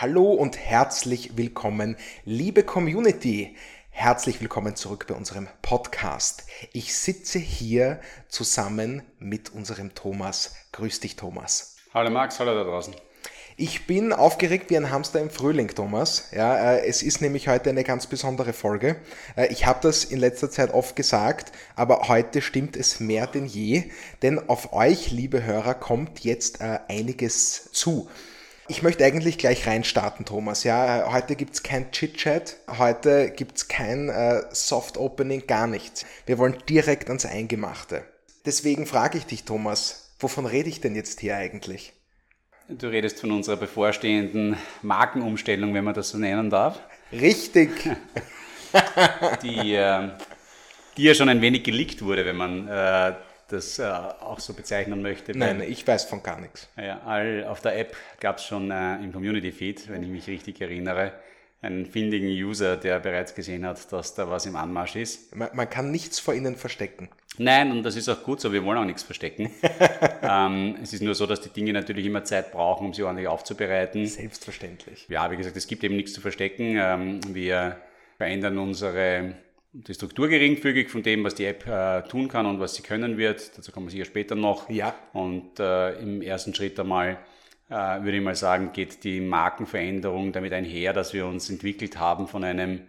Hallo und herzlich willkommen, liebe Community. Herzlich willkommen zurück bei unserem Podcast. Ich sitze hier zusammen mit unserem Thomas. Grüß dich, Thomas. Hallo Max, hallo da draußen. Ich bin aufgeregt wie ein Hamster im Frühling, Thomas. Ja, äh, es ist nämlich heute eine ganz besondere Folge. Äh, ich habe das in letzter Zeit oft gesagt, aber heute stimmt es mehr denn je, denn auf euch, liebe Hörer, kommt jetzt äh, einiges zu. Ich möchte eigentlich gleich reinstarten, Thomas. Ja, heute gibt's kein Chit-Chat, heute gibt's kein äh, Soft-Opening, gar nichts. Wir wollen direkt ans Eingemachte. Deswegen frage ich dich, Thomas, wovon rede ich denn jetzt hier eigentlich? Du redest von unserer bevorstehenden Markenumstellung, wenn man das so nennen darf. Richtig. die, äh, die ja schon ein wenig geleakt wurde, wenn man äh, das äh, auch so bezeichnen möchte. Nein, ich weiß von gar nichts. Ja, all, auf der App gab es schon äh, im Community Feed, wenn ich mich richtig erinnere, einen findigen User, der bereits gesehen hat, dass da was im Anmarsch ist. Man, man kann nichts vor ihnen verstecken. Nein, und das ist auch gut so, wir wollen auch nichts verstecken. ähm, es ist nur so, dass die Dinge natürlich immer Zeit brauchen, um sie ordentlich aufzubereiten. Selbstverständlich. Ja, wie gesagt, es gibt eben nichts zu verstecken. Ähm, wir verändern unsere die Struktur geringfügig von dem, was die App äh, tun kann und was sie können wird. Dazu kommen wir sicher später noch. Ja. Und äh, im ersten Schritt einmal äh, würde ich mal sagen, geht die Markenveränderung damit einher, dass wir uns entwickelt haben von einem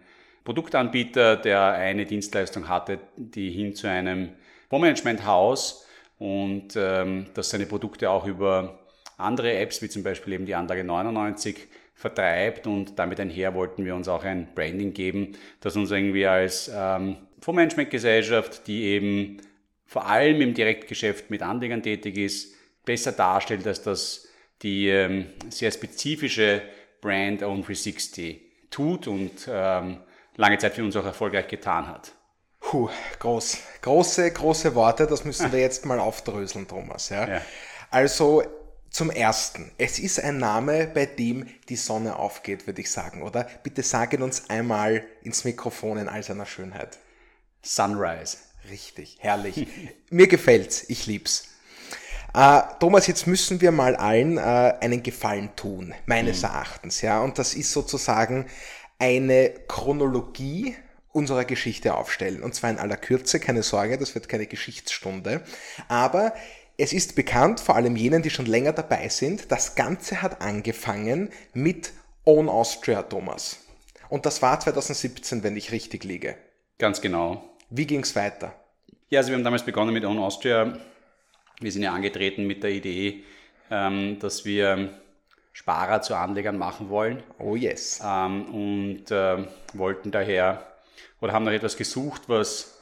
Produktanbieter, der eine Dienstleistung hatte, die hin zu einem Fondsmanagementhaus und ähm, dass seine Produkte auch über andere Apps, wie zum Beispiel eben die Anlage 99, vertreibt und damit einher wollten wir uns auch ein Branding geben, das uns irgendwie als ähm, Fondsmanagementgesellschaft, die eben vor allem im Direktgeschäft mit Anlegern tätig ist, besser darstellt, als das die ähm, sehr spezifische Brand Own 360 tut und ähm, lange Zeit für uns auch erfolgreich getan hat. Puh, groß. Große, große Worte, das müssen wir jetzt mal aufdröseln, Thomas. Ja? ja. Also zum Ersten, es ist ein Name, bei dem die Sonne aufgeht, würde ich sagen, oder? Bitte sagen uns einmal ins Mikrofon in all seiner Schönheit. Sunrise. Richtig, herrlich. Mir gefällt's, ich lieb's. Äh, Thomas, jetzt müssen wir mal allen äh, einen Gefallen tun, meines mhm. Erachtens, ja. Und das ist sozusagen eine Chronologie unserer Geschichte aufstellen. Und zwar in aller Kürze, keine Sorge, das wird keine Geschichtsstunde. Aber es ist bekannt, vor allem jenen, die schon länger dabei sind, das Ganze hat angefangen mit Own Austria, Thomas. Und das war 2017, wenn ich richtig liege. Ganz genau. Wie ging es weiter? Ja, also wir haben damals begonnen mit Own Austria. Wir sind ja angetreten mit der Idee, ähm, dass wir Sparer zu Anlegern machen wollen. Oh yes. Ähm, und äh, wollten daher oder haben noch etwas gesucht, was,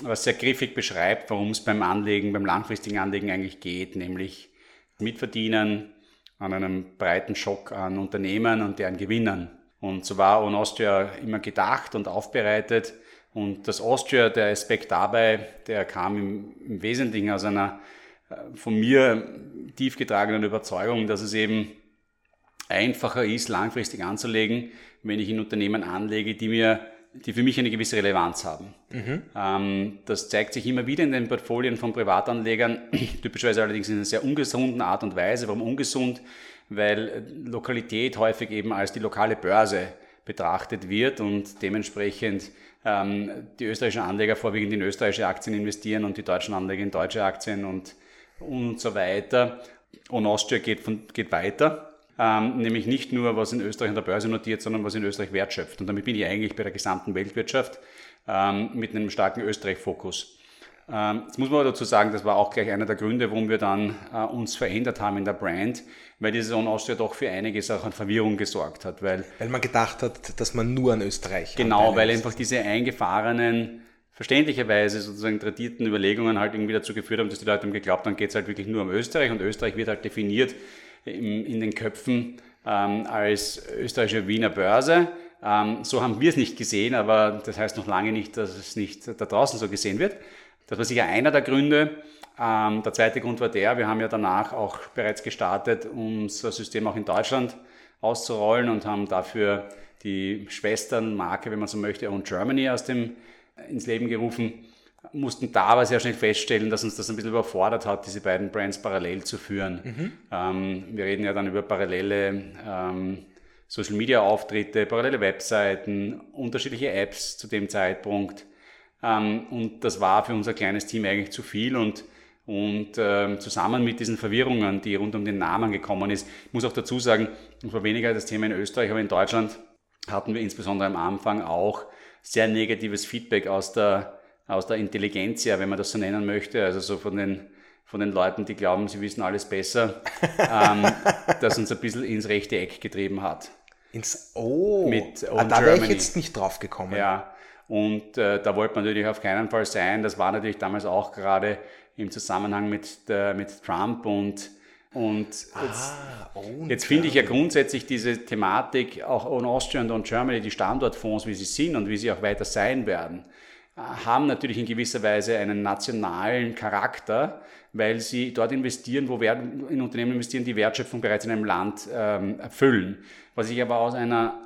was sehr griffig beschreibt, worum es beim Anlegen, beim langfristigen Anlegen eigentlich geht, nämlich mitverdienen an einem breiten Schock an Unternehmen und deren Gewinnern. Und so war On Austria immer gedacht und aufbereitet. Und das Austria, der Aspekt dabei, der kam im, im Wesentlichen aus einer äh, von mir tief getragenen Überzeugung, dass es eben einfacher ist, langfristig anzulegen, wenn ich in Unternehmen anlege, die mir die für mich eine gewisse Relevanz haben. Mhm. Ähm, das zeigt sich immer wieder in den Portfolien von Privatanlegern, typischerweise allerdings in einer sehr ungesunden Art und Weise. Warum ungesund? Weil Lokalität häufig eben als die lokale Börse betrachtet wird und dementsprechend ähm, die österreichischen Anleger vorwiegend in österreichische Aktien investieren und die deutschen Anleger in deutsche Aktien und, und so weiter. Und Austria geht, von, geht weiter ähm, nämlich nicht nur, was in Österreich an der Börse notiert, sondern was in Österreich wertschöpft. Und damit bin ich eigentlich bei der gesamten Weltwirtschaft ähm, mit einem starken Österreich-Fokus. Ähm, jetzt muss man dazu sagen, das war auch gleich einer der Gründe, warum wir dann äh, uns verändert haben in der Brand, weil diese Saison Austria doch für einiges auch an Verwirrung gesorgt hat. Weil, weil man gedacht hat, dass man nur an Österreich Genau, weil einfach diese eingefahrenen verständlicherweise sozusagen tradierten Überlegungen halt irgendwie dazu geführt haben, dass die Leute haben geglaubt, dann geht es halt wirklich nur um Österreich und Österreich wird halt definiert in, den Köpfen ähm, als österreichische Wiener Börse. Ähm, so haben wir es nicht gesehen, aber das heißt noch lange nicht, dass es nicht da draußen so gesehen wird. Das war sicher einer der Gründe. Ähm, der zweite Grund war der, wir haben ja danach auch bereits gestartet, unser System auch in Deutschland auszurollen und haben dafür die Schwesternmarke, wenn man so möchte, Own Germany aus dem, ins Leben gerufen mussten da aber sehr schnell feststellen, dass uns das ein bisschen überfordert hat, diese beiden Brands parallel zu führen. Mhm. Ähm, wir reden ja dann über parallele ähm, Social Media Auftritte, parallele Webseiten, unterschiedliche Apps zu dem Zeitpunkt. Ähm, und das war für unser kleines Team eigentlich zu viel und und ähm, zusammen mit diesen Verwirrungen, die rund um den Namen gekommen ist, ich muss auch dazu sagen, es war weniger das Thema in Österreich, aber in Deutschland hatten wir insbesondere am Anfang auch sehr negatives Feedback aus der, aus der Intelligenz, ja, wenn man das so nennen möchte, also so von den, von den Leuten, die glauben, sie wissen alles besser, ähm, das uns ein bisschen ins rechte Eck getrieben hat. Ins Oh, Mit ah, da wäre ich jetzt nicht drauf gekommen. Ja, und äh, da wollte man natürlich auf keinen Fall sein. Das war natürlich damals auch gerade im Zusammenhang mit, der, mit Trump und und jetzt, ah, jetzt finde ich ja grundsätzlich diese Thematik auch on Austria und on Germany, die Standortfonds, wie sie sind und wie sie auch weiter sein werden, haben natürlich in gewisser Weise einen nationalen Charakter, weil sie dort investieren, wo werden, in Unternehmen investieren, die Wertschöpfung bereits in einem Land ähm, erfüllen. Was ich aber aus einer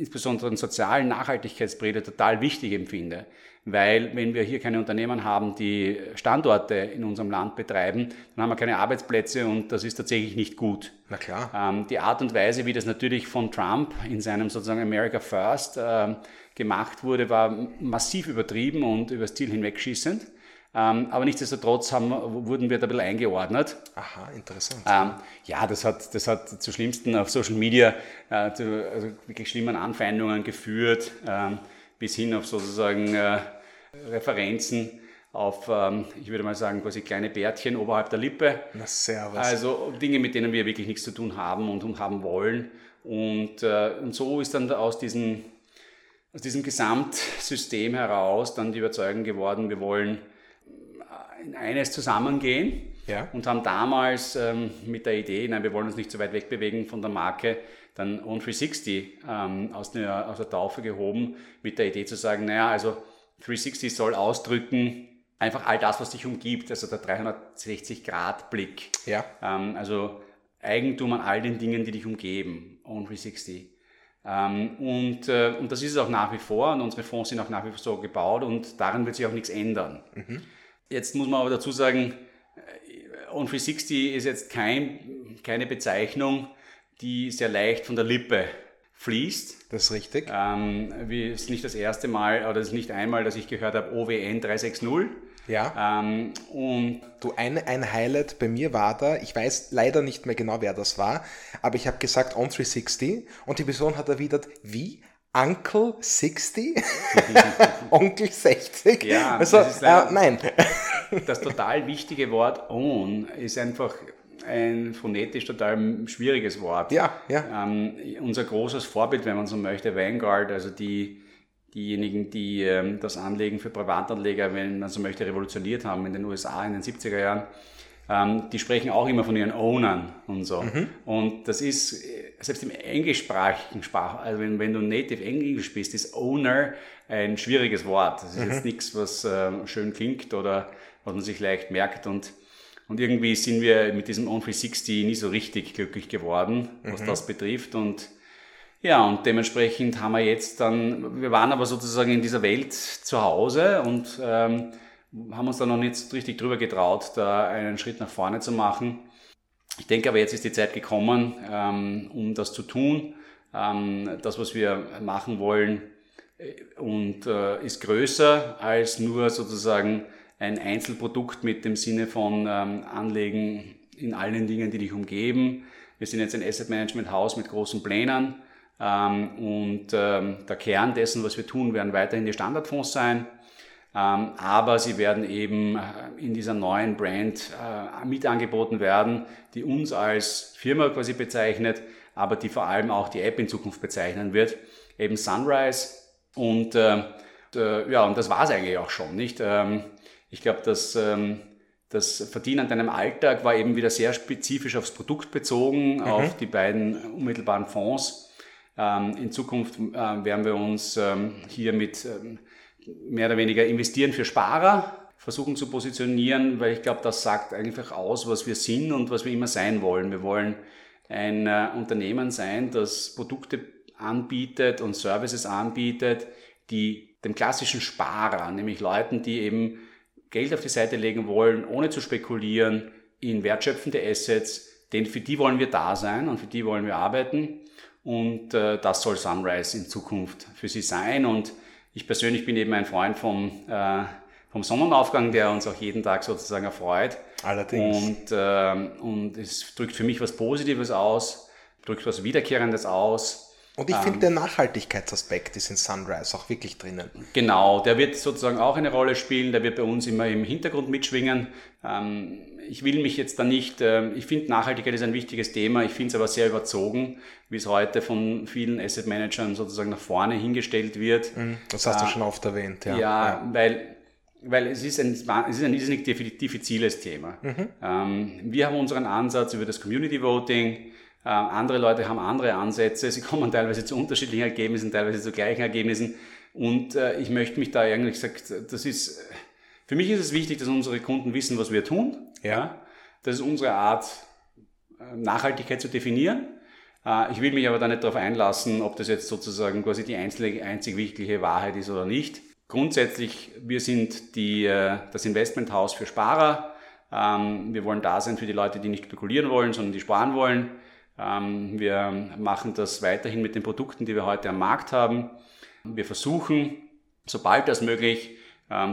insbesondere in sozialen Nachhaltigkeitsbrille total wichtig empfinde. Weil wenn wir hier keine Unternehmen haben, die Standorte in unserem Land betreiben, dann haben wir keine Arbeitsplätze und das ist tatsächlich nicht gut. Na klar. Ähm, die Art und Weise, wie das natürlich von Trump in seinem sozusagen America First äh, gemacht wurde, war massiv übertrieben und übers Ziel hinwegschießend. Ähm, aber nichtsdestotrotz haben, wurden wir da ein bisschen eingeordnet. Aha, interessant. Ähm, ja, das hat, das hat zu schlimmsten auf Social Media, äh, zu also wirklich schlimmen Anfeindungen geführt, ähm, bis hin auf sozusagen äh, Referenzen auf, ähm, ich würde mal sagen, quasi kleine Bärtchen oberhalb der Lippe. Na, servus. Also Dinge, mit denen wir wirklich nichts zu tun haben und haben wollen. Und, äh, und so ist dann aus diesem, aus diesem Gesamtsystem heraus dann die Überzeugung geworden, wir wollen in eines zusammengehen ja. und haben damals ähm, mit der Idee, nein, wir wollen uns nicht so weit wegbewegen von der Marke, dann On360 ähm, aus, der, aus der Taufe gehoben, mit der Idee zu sagen, naja, also 360 soll ausdrücken, einfach all das, was dich umgibt, also der 360-Grad-Blick. Ja. Ähm, also Eigentum an all den Dingen, die dich umgeben, On360. Ähm, und, äh, und das ist es auch nach wie vor und unsere Fonds sind auch nach wie vor so gebaut und daran wird sich auch nichts ändern. Mhm. Jetzt muss man aber dazu sagen, äh, On360 ist jetzt kein, keine Bezeichnung, die sehr leicht von der Lippe fließt. Das ist richtig. Ähm, wie ist nicht das erste Mal oder es ist nicht einmal, dass ich gehört habe OWN 360. Ja. Ähm, und du, ein, ein Highlight bei mir war da, ich weiß leider nicht mehr genau, wer das war, aber ich habe gesagt On360 und die Person hat erwidert, wie? Uncle 60? Onkel 60? Ja, also, äh, nein. Das total wichtige Wort own ist einfach ein phonetisch total schwieriges Wort. Ja, ja. Ähm, unser großes Vorbild, wenn man so möchte, Vanguard, also die, diejenigen, die ähm, das Anlegen für Privatanleger, wenn man so möchte, revolutioniert haben in den USA in den 70er Jahren, ähm, die sprechen auch immer von ihren Ownern und so. Mhm. Und das ist, selbst im englischsprachigen Sprach, also wenn, wenn du native Englisch bist, ist Owner ein schwieriges Wort. Das ist mhm. jetzt nichts, was äh, schön klingt oder was man sich leicht merkt und und irgendwie sind wir mit diesem On360 nie so richtig glücklich geworden, was mhm. das betrifft. Und ja, und dementsprechend haben wir jetzt dann, wir waren aber sozusagen in dieser Welt zu Hause und ähm, haben uns da noch nicht richtig drüber getraut, da einen Schritt nach vorne zu machen. Ich denke aber, jetzt ist die Zeit gekommen, ähm, um das zu tun. Ähm, das, was wir machen wollen, äh, und äh, ist größer als nur sozusagen ein Einzelprodukt mit dem Sinne von ähm, Anlegen in allen Dingen, die dich umgeben. Wir sind jetzt ein Asset Management Haus mit großen Plänen und ähm, der Kern dessen, was wir tun, werden weiterhin die Standardfonds sein. Ähm, aber sie werden eben äh, in dieser neuen Brand äh, mit angeboten werden, die uns als Firma quasi bezeichnet, aber die vor allem auch die App in Zukunft bezeichnen wird, eben Sunrise. Und äh, ja, und das war es eigentlich auch schon, nicht? Ähm, ich glaube, dass ähm, das Verdienen an deinem Alltag war eben wieder sehr spezifisch aufs Produkt bezogen, mhm. auf die beiden unmittelbaren Fonds. Ähm, in Zukunft werden wir uns hier mit mehr oder weniger investieren für Sparer versuchen zu positionieren, weil ich glaube, das sagt einfach aus, was wir sind und was wir immer sein wollen. Wir wollen ein äh, Unternehmen sein, das Produkte anbietet und Services anbietet, die dem klassischen Sparer, nämlich Leuten, die eben Geld auf die Seite legen wollen, ohne zu spekulieren, in wertschöpfende Assets, denn für die wollen wir da sein und für die wollen wir arbeiten. Und äh, das soll Sunrise in Zukunft für sie sein. Und ich persönlich bin eben ein Freund vom, äh, vom Sonnenaufgang, der uns auch jeden Tag sozusagen erfreut. Allerdings. Und, äh, und es drückt für mich was Positives aus, drückt was Wiederkehrendes aus. Und ich finde, der Nachhaltigkeitsaspekt ist in Sunrise auch wirklich drinnen. Genau, der wird sozusagen auch eine Rolle spielen, der wird bei uns immer im Hintergrund mitschwingen. Ähm, ich will mich jetzt da nicht, äh, ich finde Nachhaltigkeit ist ein wichtiges Thema, ich finde es aber sehr überzogen, wie es heute von vielen Asset Managern sozusagen nach vorne hingestellt wird. Mhm, das hast du schon oft erwähnt, ja. Ja, ja. weil weil es ist ein, es ist ein irrsinnig diffiziles Thema. Mhm. Ähm, wir haben unseren Ansatz über das Community Voting, ähm, andere Leute haben andere Ansätze, sie kommen teilweise zu unterschiedlichen Ergebnissen, teilweise zu gleichen Ergebnissen. Und äh, ich möchte mich da eigentlich sagen, das ist, für mich ist es wichtig, dass unsere Kunden wissen, was wir tun. Ja. Das ist unsere Art, äh, Nachhaltigkeit zu definieren. Äh, ich will mich aber da nicht darauf einlassen, ob das jetzt sozusagen quasi die einzige, einzig wichtige Wahrheit ist oder nicht. Grundsätzlich, wir sind die, das Investmenthaus für Sparer. Ähm, wir wollen da sein für die Leute, die nicht spekulieren wollen, sondern die sparen wollen. Ähm, wir machen das weiterhin mit den Produkten, die wir heute am Markt haben. Wir versuchen, sobald das möglich,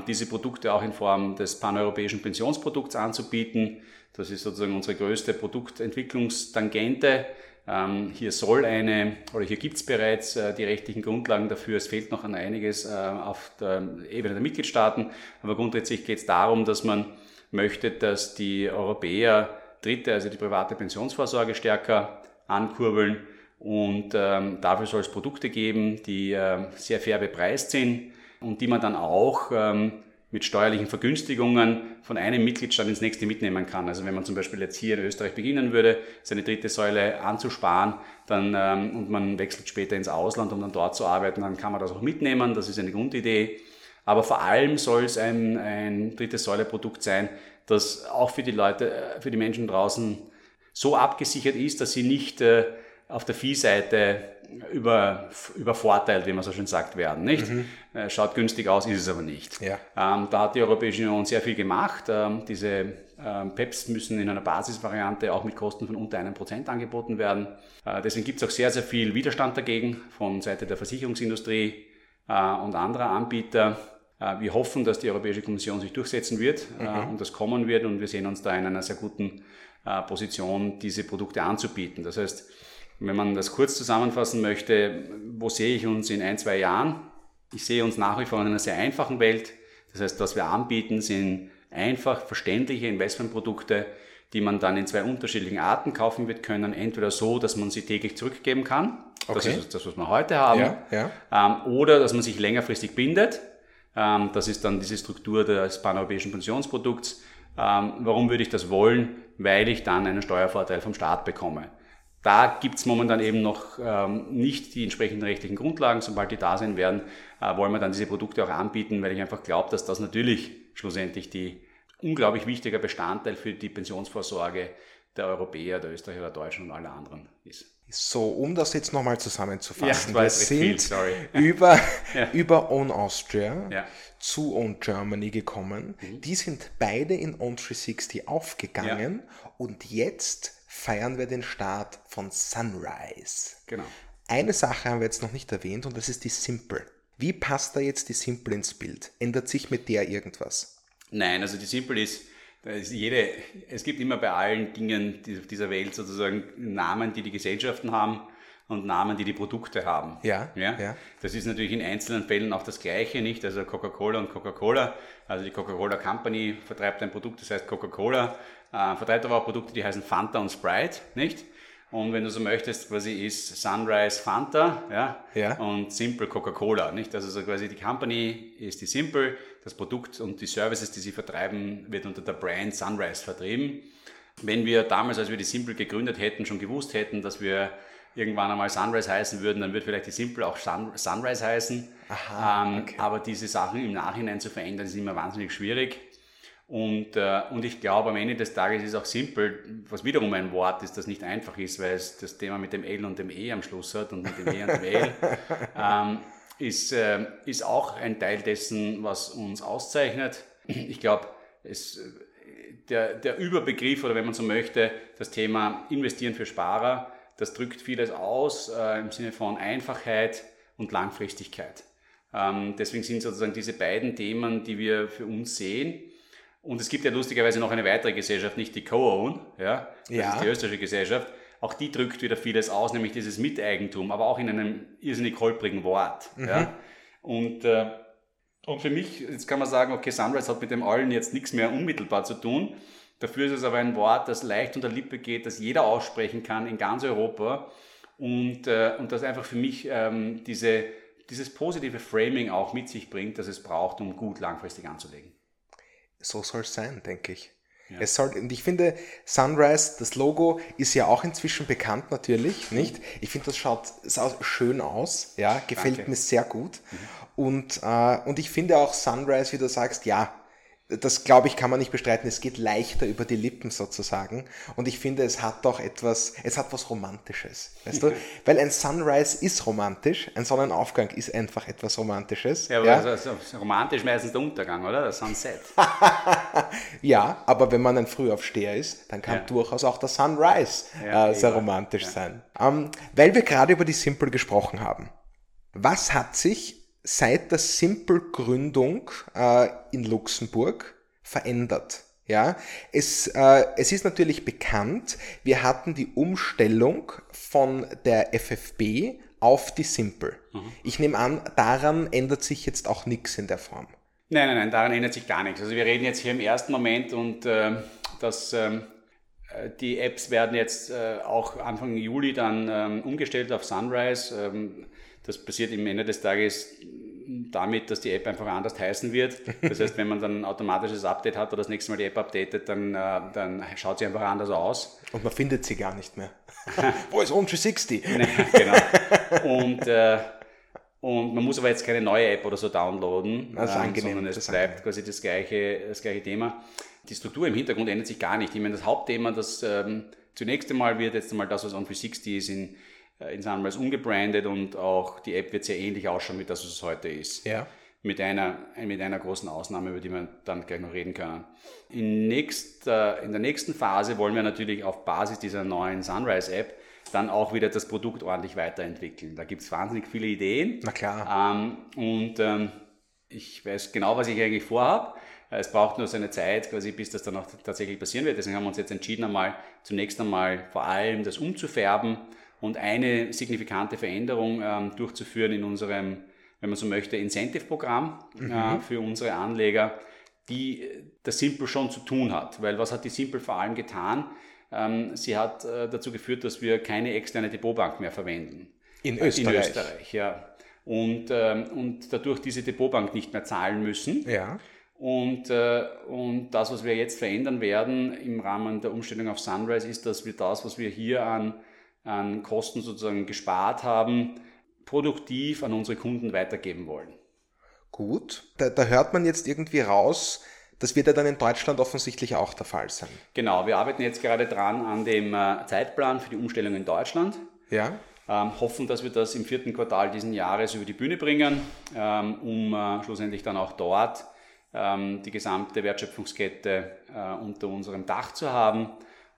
diese Produkte auch in Form des paneuropäischen Pensionsprodukts anzubieten. Das ist sozusagen unsere größte Produktentwicklungstangente. Ähm, hier soll eine, oder hier gibt es bereits äh, die rechtlichen Grundlagen dafür. Es fehlt noch an einiges äh, auf der Ebene der Mitgliedstaaten. Aber grundsätzlich geht es darum, dass man möchte, dass die Europäer Dritte, also die private Pensionsvorsorge stärker ankurbeln. Und ähm, dafür soll es Produkte geben, die äh, sehr fair bepreist sind und die man dann auch ähm, mit steuerlichen Vergünstigungen von einem Mitgliedstaat ins nächste mitnehmen kann. Also wenn man zum Beispiel jetzt hier in Österreich beginnen würde, seine dritte Säule anzusparen, dann ähm, und man wechselt später ins Ausland, um dann dort zu arbeiten, dann kann man das auch mitnehmen. Das ist eine Grundidee. Aber vor allem soll es ein, ein drittes Säule-Produkt sein, das auch für die Leute, äh, für die Menschen draußen so abgesichert ist, dass sie nicht äh, auf der Viehseite über, übervorteilt, wie man so schön sagt, werden. Nicht? Mhm. Äh, schaut günstig aus, ist es aber nicht. Ja. Ähm, da hat die Europäische Union sehr viel gemacht. Ähm, diese ähm, PEPs müssen in einer Basisvariante auch mit Kosten von unter einem Prozent angeboten werden. Äh, deswegen gibt es auch sehr, sehr viel Widerstand dagegen von Seite der Versicherungsindustrie äh, und anderer Anbieter. Äh, wir hoffen, dass die Europäische Kommission sich durchsetzen wird äh, mhm. und das kommen wird und wir sehen uns da in einer sehr guten Position, diese Produkte anzubieten. Das heißt, wenn man das kurz zusammenfassen möchte, wo sehe ich uns in ein, zwei Jahren? Ich sehe uns nach wie vor in einer sehr einfachen Welt. Das heißt, was wir anbieten, sind einfach verständliche Investmentprodukte, die man dann in zwei unterschiedlichen Arten kaufen wird können. Entweder so, dass man sie täglich zurückgeben kann. Das okay. ist das, was wir heute haben. Ja, ja. Ähm, oder dass man sich längerfristig bindet. Ähm, das ist dann diese Struktur des paneuropäischen Pensionsprodukts. Ähm, warum würde ich das wollen? Weil ich dann einen Steuervorteil vom Staat bekomme. Da gibt es momentan eben noch ähm, nicht die entsprechenden rechtlichen Grundlagen. Sobald die da sein werden, äh, wollen wir dann diese Produkte auch anbieten, weil ich einfach glaube, dass das natürlich schlussendlich die unglaublich wichtiger Bestandteil für die Pensionsvorsorge der Europäer, der Österreicher, der Deutschen und aller anderen ist. So, um das jetzt nochmal zusammenzufassen, ja, wir sind viel, über, ja. über Own Austria ja. zu Own Germany gekommen. Mhm. Die sind beide in Own 360 aufgegangen und jetzt feiern wir den Start von Sunrise. Genau. Eine Sache haben wir jetzt noch nicht erwähnt und das ist die Simple. Wie passt da jetzt die Simple ins Bild? Ändert sich mit der irgendwas? Nein, also die Simple ist jede, es gibt immer bei allen Dingen dieser Welt sozusagen Namen, die die Gesellschaften haben und Namen, die die Produkte haben. Ja, ja, ja. Das ist natürlich in einzelnen Fällen auch das Gleiche, nicht? Also Coca-Cola und Coca-Cola. Also die Coca-Cola Company vertreibt ein Produkt, das heißt Coca-Cola, äh, vertreibt aber auch Produkte, die heißen Fanta und Sprite, nicht? Und wenn du so möchtest, quasi ist Sunrise Fanta ja, ja. und Simple Coca-Cola. Nicht? Also so quasi die Company ist die Simple, das Produkt und die Services, die sie vertreiben, wird unter der Brand Sunrise vertrieben. Wenn wir damals, als wir die Simple gegründet hätten, schon gewusst hätten, dass wir irgendwann einmal Sunrise heißen würden, dann wird vielleicht die Simple auch Sun Sunrise heißen. Aha, ähm, okay. Aber diese Sachen im Nachhinein zu verändern, ist immer wahnsinnig schwierig. Und, äh, und ich glaube, am Ende des Tages ist auch simpel, was wiederum ein Wort ist, das nicht einfach ist, weil es das Thema mit dem L und dem E am Schluss hat und mit dem E und dem L, ähm, ist, äh, ist auch ein Teil dessen, was uns auszeichnet. Ich glaube, es, der, der Überbegriff oder wenn man so möchte, das Thema Investieren für Sparer, das drückt vieles aus äh, im Sinne von Einfachheit und Langfristigkeit. Ähm, deswegen sind sozusagen diese beiden Themen, die wir für uns sehen. Und es gibt ja lustigerweise noch eine weitere Gesellschaft, nicht die Co-Own, ja, das Ja. ist die österreichische Gesellschaft. Auch die drückt wieder vieles aus, nämlich dieses Miteigentum, aber auch in einem irrsinnig holprigen Wort. Ja. Und, äh, und für mich, jetzt kann man sagen, okay, Sunrise hat mit dem allen jetzt nichts mehr unmittelbar zu tun. Dafür ist es aber ein Wort, das leicht unter Lippe geht, das jeder aussprechen kann in ganz Europa. Und, äh, und das einfach für mich ähm, diese, dieses positive Framing auch mit sich bringt, das es braucht, um gut langfristig anzulegen. So soll es sein, denke ich. Es soll, und ich finde, Sunrise, das Logo ist ja auch inzwischen bekannt natürlich, nicht? Ich finde, das schaut, schaut schön aus, ja, gefällt Danke. mir sehr gut. Und, äh, und ich finde auch Sunrise, wie du sagst, ja, das glaube ich, kann man nicht bestreiten. Es geht leichter über die Lippen sozusagen. Und ich finde, es hat doch etwas, es hat was Romantisches. Weißt du? Weil ein Sunrise ist romantisch, ein Sonnenaufgang ist einfach etwas Romantisches. Ja, aber Also, also, romantisch meistens der Untergang, oder? Der Sunset. Ja, aber wenn man ein Frühaufsteher ist, dann kann Ja. durchaus auch der Sunrise Ja, äh, sehr romantisch sein. Ähm, weil wir gerade über die Simple gesprochen haben. Was hat sich seit der Simple-Gründung äh, in Luxemburg verändert? Ja, es, äh, es ist natürlich bekannt, wir hatten die Umstellung von der FFB auf die Simple. Ich nehme an, daran ändert sich jetzt auch nichts in der Form. Nein, nein, nein, daran ändert sich gar nichts. Also wir reden jetzt hier im ersten Moment und ähm, dass ähm, äh, die Apps werden jetzt äh, auch Anfang Juli dann ähm, umgestellt auf Sunrise. Das passiert im Ende des Tages damit, dass die App einfach anders heißen wird. Das heißt, wenn man dann ein automatisches Update hat oder das nächste Mal die App updatet, dann, äh, dann schaut sie einfach anders aus. Und man findet sie gar nicht mehr. Wo ist Home 360? genau. Und, äh, und man muss aber jetzt keine neue App oder so downloaden, Das ist ähm, angenehm, sondern es das bleibt angenehm. quasi das gleiche, das gleiche Thema. Die Struktur im Hintergrund ändert sich gar nicht. Ich meine, das Hauptthema, das ähm, zunächst einmal wird jetzt einmal das, was On360 ist, in, äh, in Sunrise umgebrandet und auch die App wird sehr ähnlich ausschauen, wie das, was es heute ist Ja. mit einer, mit einer großen Ausnahme, über die wir dann gleich noch reden können. In, nächster, in der nächsten Phase wollen wir natürlich auf Basis dieser neuen Sunrise-App dann auch wieder das Produkt ordentlich weiterentwickeln. Da gibt es wahnsinnig viele Ideen. Na klar. Ähm, und ähm, ich weiß genau, was ich eigentlich vorhabe. Äh, Es braucht nur seine Zeit, quasi, bis das dann auch tatsächlich passieren wird. Deswegen haben wir uns jetzt entschieden, einmal zunächst einmal vor allem das umzufärben und eine signifikante Veränderung ähm, durchzuführen in unserem, wenn man so möchte, Incentive-Programm äh, für unsere Anleger, die äh, das Simple schon zu tun hat. Weil was hat die Simple vor allem getan? Ähm, sie hat äh, dazu geführt, dass wir keine externe Depotbank mehr verwenden. In Äh, Österreich. In Österreich, ja. Und, ähm, und dadurch diese Depotbank nicht mehr zahlen müssen. Ja. Und, äh, und das, was wir jetzt verändern werden im Rahmen der Umstellung auf Sunrise, ist, dass wir das, was wir hier an, an Kosten sozusagen gespart haben, produktiv an unsere Kunden weitergeben wollen. Gut. Da, da hört man jetzt irgendwie raus, das wird ja dann in Deutschland offensichtlich auch der Fall sein. Genau, wir arbeiten jetzt gerade dran an dem äh, Zeitplan für die Umstellung in Deutschland. Ja. Ähm, hoffen, dass wir das im vierten Quartal diesen Jahres über die Bühne bringen, ähm, um äh, schlussendlich dann auch dort ähm, die gesamte Wertschöpfungskette äh, unter unserem Dach zu haben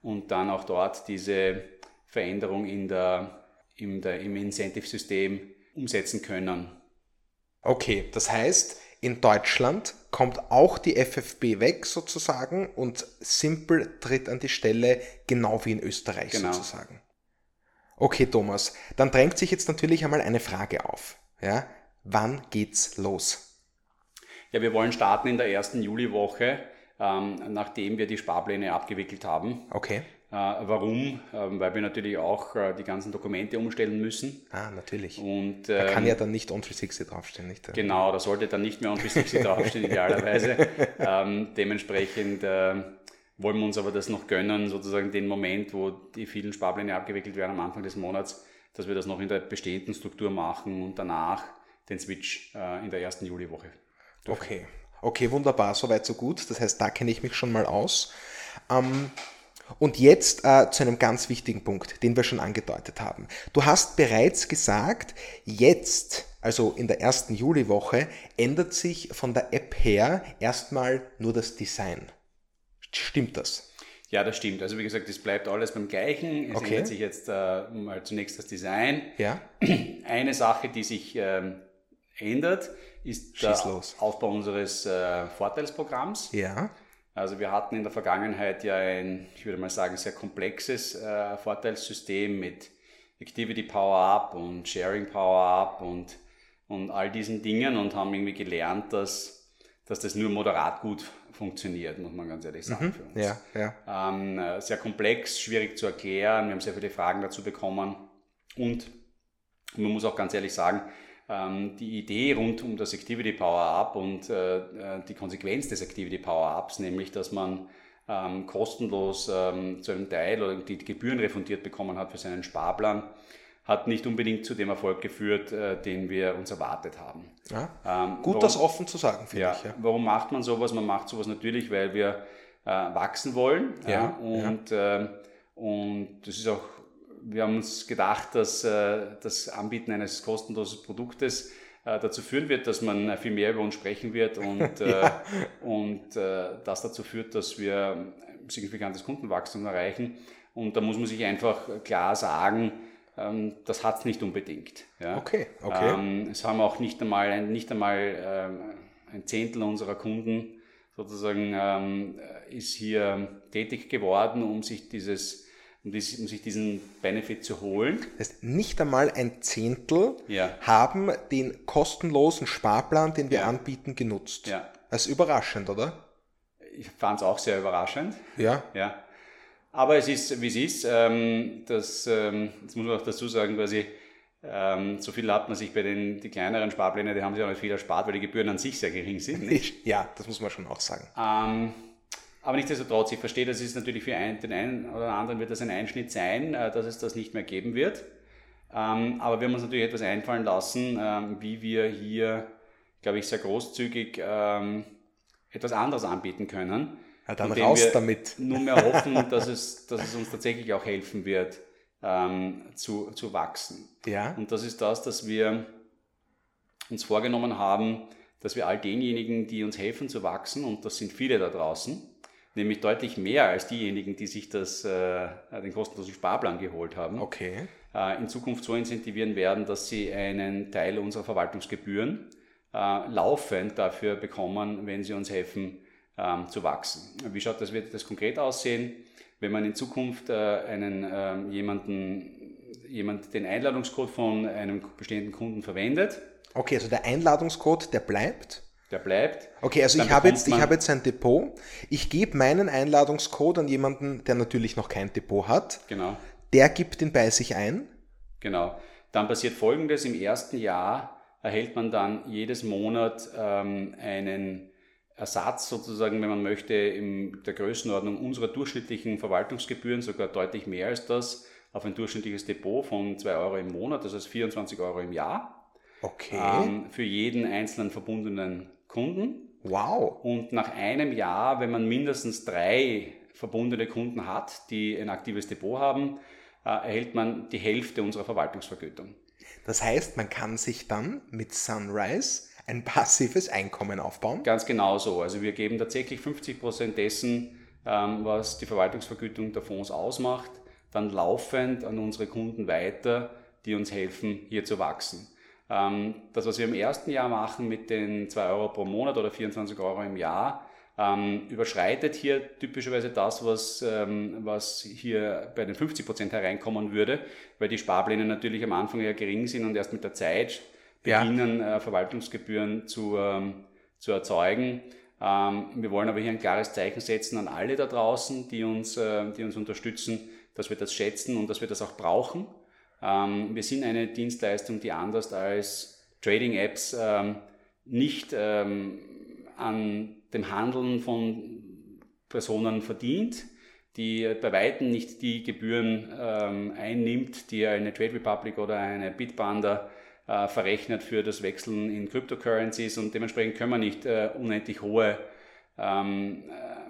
und dann auch dort diese Veränderung in der, in der, im Incentive-System umsetzen können. Okay, das heißt, in Deutschland kommt auch die FFB weg sozusagen und Simple tritt an die Stelle, genau wie in Österreich Genau. sozusagen. Okay, Thomas, dann drängt sich jetzt natürlich einmal eine Frage auf. Ja? Wann geht's los? Ja, wir wollen starten in der ersten Juliwoche, ähm, nachdem wir die Sparpläne abgewickelt haben. Okay. Äh, warum? Ähm, weil wir natürlich auch äh, die ganzen Dokumente umstellen müssen. Ah, natürlich. Und, Da kann ähm, ja dann nicht on 360 draufstehen, nicht? Genau, da sollte dann nicht mehr on 360 draufstehen, idealerweise. Ähm, dementsprechend äh, wollen wir uns aber das noch gönnen, sozusagen den Moment, wo die vielen Sparpläne abgewickelt werden am Anfang des Monats, dass wir das noch in der bestehenden Struktur machen und danach den Switch äh, in der ersten Juliwoche. Okay. Okay, wunderbar, soweit so gut. Das heißt, da kenne ich mich schon mal aus. Ähm, und jetzt äh, zu einem ganz wichtigen Punkt, den wir schon angedeutet haben. Du hast bereits gesagt, jetzt, also in der ersten Juliwoche, ändert sich von der App her erstmal nur das Design. Stimmt das? Ja, das stimmt. Also wie gesagt, es bleibt alles beim Gleichen. Es Okay. ändert sich jetzt äh, mal zunächst das Design. Ja, Eine Sache, die sich ähm, ändert, ist der Schieß los. Aufbau unseres äh, Vorteilsprogramms. ja, Also wir hatten in der Vergangenheit ja ein, ich würde mal sagen, sehr komplexes äh, Vorteilssystem mit Activity Power Up und Sharing Power Up und, und all diesen Dingen und haben irgendwie gelernt, dass, dass das nur moderat gut funktioniert, muss man ganz ehrlich sagen für uns. ja, ja. Ähm, äh, sehr komplex, schwierig zu erklären. Wir haben sehr viele Fragen dazu bekommen. Und man muss auch ganz ehrlich sagen, die Idee rund um das Activity Power Up und äh, äh, die Konsequenz des Activity Power Ups, nämlich dass man ähm, kostenlos ähm, zu einem Teil oder die Gebühren refundiert bekommen hat für seinen Sparplan, hat nicht unbedingt zu dem Erfolg geführt, äh, den wir uns erwartet haben. ja. Ähm, Gut, warum- das offen zu sagen, finde ja, ich. Ja. warum macht man sowas? Man macht sowas natürlich, weil wir wachsen wollen. Und, ähm, und das ist auch, wir haben uns gedacht, dass äh, das Anbieten eines kostenlosen Produktes äh, dazu führen wird, dass man äh, viel mehr über uns sprechen wird und, äh, und das dazu führt, dass wir signifikantes Kundenwachstum erreichen. Und da muss man sich einfach klar sagen, ähm, das hat es nicht unbedingt. Ja? Okay, okay. Ähm, es haben auch nicht einmal ein, nicht einmal ähm, ein Zehntel unserer Kunden sozusagen ist hier tätig geworden, um sich dieses, um, dies, um sich diesen Benefit zu holen. Das heißt, nicht einmal ein Zehntel Ja. haben den kostenlosen Sparplan, den wir Ja. anbieten, genutzt. Ja. Das ist überraschend, oder? Ich fand es auch sehr überraschend. Ja. Ja. Aber es ist, wie es ist. Ähm, das, ähm, das muss man auch dazu sagen, quasi, ähm, so viel hat man sich bei den die kleineren Sparplänen, die haben sich auch nicht viel erspart, weil die Gebühren an sich sehr gering sind. Nicht? Ja, das muss man schon auch sagen. Ähm, aber nichtsdestotrotz, ich verstehe, das ist natürlich für ein, den einen oder anderen wird das ein Einschnitt sein, äh, dass es das nicht mehr geben wird. Ähm, aber wir haben uns natürlich etwas einfallen lassen, ähm, wie wir hier, glaube ich, sehr großzügig ähm, etwas anderes anbieten können. Ja, dann raus wir damit. Nunmehr hoffen, dass es, dass es uns tatsächlich auch helfen wird, zu, zu wachsen. Ja. Und das ist das, dass wir uns vorgenommen haben, dass wir all denjenigen, die uns helfen zu wachsen, und das sind viele da draußen, nämlich deutlich mehr als diejenigen, die sich das, äh, den kostenlosen Sparplan geholt haben, Okay. äh, in Zukunft so incentivieren werden, dass sie einen Teil unserer Verwaltungsgebühren äh, laufend dafür bekommen, wenn sie uns helfen ähm, zu wachsen. Wie schaut das, wird das konkret aussehen? Wenn man in Zukunft äh, einen, ähm, jemanden, jemand den Einladungscode von einem bestehenden Kunden verwendet, Okay, also der Einladungscode, der bleibt. Der bleibt. Okay, also ich habe jetzt, ich habe jetzt ein Depot. Ich gebe meinen Einladungscode an jemanden, der natürlich noch kein Depot hat. Genau. Der gibt den bei sich ein. Genau. Dann passiert Folgendes. Im ersten Jahr erhält man dann jedes Monat ähm, einen Ersatz sozusagen, wenn man möchte, in der Größenordnung unserer durchschnittlichen Verwaltungsgebühren, sogar deutlich mehr als das, auf ein durchschnittliches Depot von 2 Euro im Monat, das heißt 24 Euro im Jahr, Okay. ähm, für jeden einzelnen verbundenen Kunden. wow. Und nach einem Jahr, wenn man mindestens drei verbundene Kunden hat, die ein aktives Depot haben, äh, erhält man die Hälfte unserer Verwaltungsvergütung. Das heißt, man kann sich dann mit Sunrise ein passives Einkommen aufbauen. Ganz genau so. Also wir geben tatsächlich 50 Prozent dessen, ähm, was die Verwaltungsvergütung der Fonds ausmacht, dann laufend an unsere Kunden weiter, die uns helfen, hier zu wachsen. Ähm, das, was wir im ersten Jahr machen mit den 2 Euro pro Monat oder 24 Euro im Jahr, ähm, überschreitet hier typischerweise das, was, ähm, was hier bei den 50 Prozent hereinkommen würde, weil die Sparpläne natürlich am Anfang ja gering sind und erst mit der Zeit Ja. beginnen, äh, Verwaltungsgebühren zu, zu erzeugen. Wir wollen aber hier ein klares Zeichen setzen an alle da draußen, die uns, äh, die uns unterstützen, dass wir das schätzen und dass wir das auch brauchen. Ähm, wir sind eine Dienstleistung, die anders als Trading-Apps ähm, nicht ähm, an dem Handeln von Personen verdient, die bei Weitem nicht die Gebühren ähm, einnimmt, die eine Trade Republic oder eine Bitpanda äh, verrechnet für das Wechseln in Cryptocurrencies und dementsprechend können wir nicht äh, unendlich hohe ähm, äh,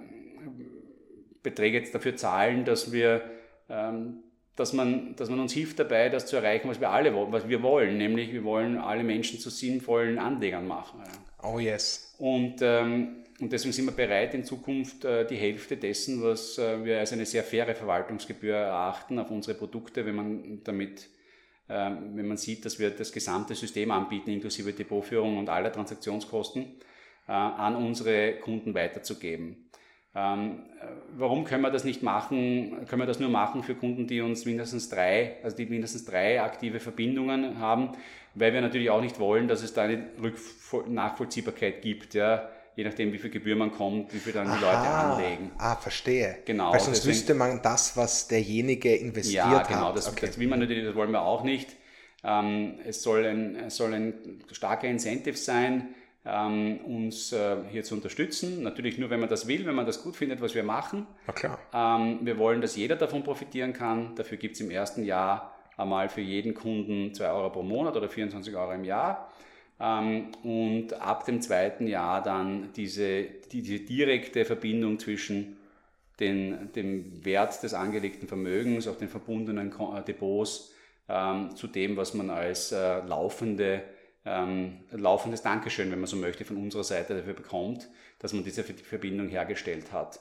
Beträge jetzt dafür zahlen, dass wir ähm, dass man, dass man uns hilft dabei, das zu erreichen, was wir alle wollen, was wir wollen, nämlich wir wollen alle Menschen zu sinnvollen Anlegern machen. Ja. Oh yes. Und ähm, und deswegen sind wir bereit, in Zukunft äh, die Hälfte dessen, was äh, wir als eine sehr faire Verwaltungsgebühr erachten, auf unsere Produkte, wenn man damit, ähm, wenn man sieht, dass wir das gesamte System anbieten, inklusive Depotführung und aller Transaktionskosten, äh, an unsere Kunden weiterzugeben. Ähm, warum können wir das nicht machen? Können wir das nur machen für Kunden, die uns mindestens drei, also die mindestens drei aktive Verbindungen haben, weil wir natürlich auch nicht wollen, dass es da eine Nachvollziehbarkeit gibt. Ja je nachdem, wie viel Gebühr man kommt, wie viel dann Aha, die Leute anlegen. Ah, verstehe. Genau. Weil sonst deswegen, wüsste man das, was derjenige investiert hat. Ja, genau, hat. das, okay. das will man natürlich, das wollen wir auch nicht. Ähm, es, soll ein, es soll ein starker Incentive sein, ähm, uns äh, hier zu unterstützen. Natürlich nur, wenn man das will, wenn man das gut findet, was wir machen. Na klar. Ähm, wir wollen, dass jeder davon profitieren kann. Dafür gibt es im ersten Jahr einmal für jeden Kunden 2 Euro pro Monat oder 24 Euro im Jahr. Ähm, und ab dem zweiten Jahr dann diese, diese direkte Verbindung zwischen den, dem Wert des angelegten Vermögens, auch den verbundenen äh, Depots, ähm, zu dem, was man als äh, laufende, ähm, laufendes Dankeschön, wenn man so möchte, von unserer Seite dafür bekommt, dass man diese Verbindung hergestellt hat.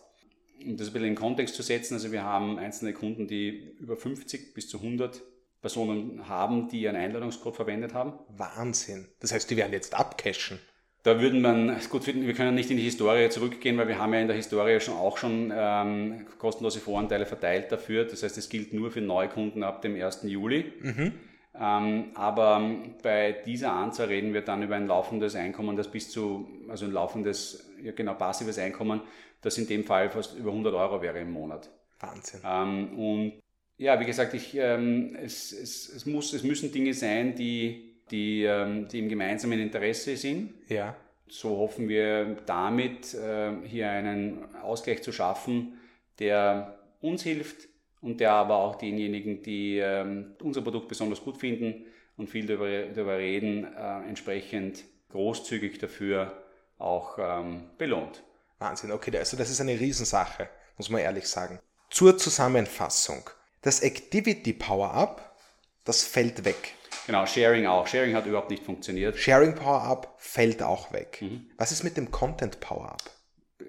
Um das ein bisschen in den Kontext zu setzen, also wir haben einzelne Kunden, die über 50 bis zu 100 Personen haben, die ihren Einladungscode verwendet haben. Wahnsinn. Das heißt, die werden jetzt abcashen. Da würden man gut finden, wir können nicht in die Historie zurückgehen, weil wir haben ja in der Historie schon auch schon ähm, kostenlose Voranteile verteilt dafür. Das heißt, es gilt nur für Neukunden ab dem 1. Juli. Mhm. Ähm, aber bei dieser Anzahl reden wir dann über ein laufendes Einkommen, das bis zu, also ein laufendes, ja genau, passives Einkommen, das in dem Fall fast über 100 Euro wäre im Monat. Wahnsinn. Ähm, und ja, wie gesagt, ich, ähm, es, es, es, muss, es müssen Dinge sein, die, die, die im gemeinsamen Interesse sind. Ja. So hoffen wir damit äh, hier einen Ausgleich zu schaffen, der uns hilft und der aber auch denjenigen, die ähm, unser Produkt besonders gut finden und viel darüber, darüber reden, äh, entsprechend großzügig dafür auch ähm, belohnt. Wahnsinn, okay, also das ist eine Riesensache, muss man ehrlich sagen. Zur Zusammenfassung. Das Activity Power-Up, das fällt weg. Genau, Sharing auch. Sharing hat überhaupt nicht funktioniert. Sharing Power-Up fällt auch weg. Mhm. Was ist mit dem Content Power-Up?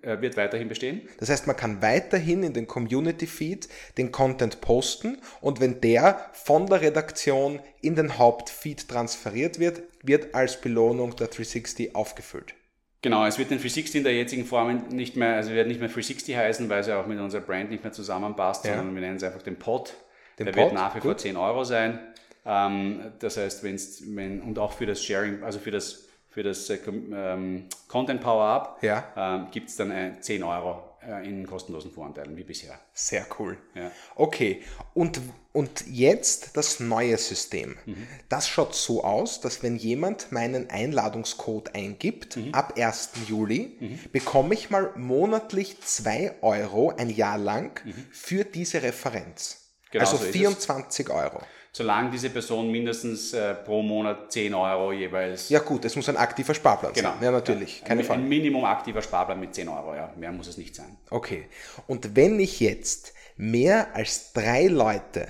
Er wird weiterhin bestehen. Das heißt, man kann weiterhin in den Community Feed den Content posten und wenn der von der Redaktion in den Hauptfeed transferiert wird, wird als Belohnung der 360 aufgefüllt. Genau, es wird den 360 in der jetzigen Form nicht mehr, also wird nicht mehr 360 heißen, weil es ja auch mit unserer Brand nicht mehr zusammenpasst, ja. sondern wir nennen es einfach den Pod. Den der Pod? wird nach wie vor 10 Euro sein. Ähm, das heißt, wenn's, wenn, und auch für das Sharing, also für das, für das äh, ähm, Content Power Up, ja. ähm, gibt es dann äh, 10 Euro äh, in kostenlosen Voranteilen wie bisher. Sehr cool. Ja. Okay, und, und jetzt das neue System. Mhm. Das schaut so aus, dass wenn jemand meinen Einladungscode eingibt, mhm. ab 1. Juli, mhm. bekomme ich mal monatlich 2 Euro ein Jahr lang mhm. für diese Referenz. Genau also so 24 Euro solange diese Person mindestens äh, pro Monat 10 Euro jeweils. Ja gut, es muss ein aktiver Sparplan genau. sein. Ja, natürlich, ja. keine ein, Frage. Ein Minimum aktiver Sparplan mit 10 Euro, ja. Mehr muss es nicht sein. Okay. Und wenn ich jetzt mehr als drei Leute.